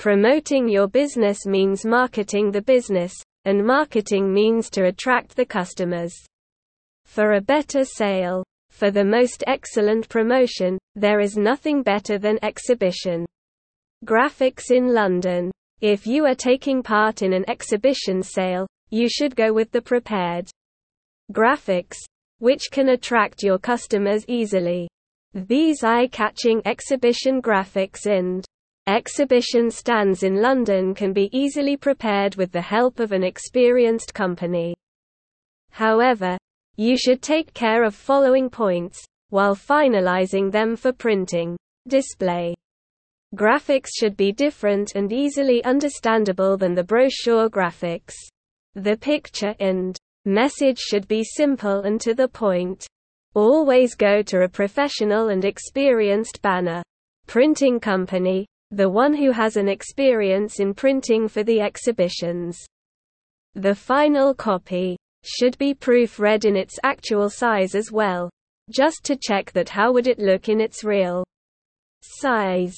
Promoting your business means marketing the business, and marketing means to attract the customers. For a better sale, for the most excellent promotion, there is nothing better than exhibition. Graphics in London. If you are taking part in an exhibition sale, you should go with the prepared graphics, which can attract your customers easily. These eye-catching exhibition graphics and exhibition stands in London can be easily prepared with the help of an experienced company. However, you should take care of following points, while finalizing them for printing. Display. Graphics should be different and easily understandable than the brochure graphics. The picture and message should be simple and to the point. Always go to a professional and experienced banner printing company, the one who has an experience in printing for the exhibitions. The final copy should be proofread in its actual size as well, just to check that how would it look in its real size.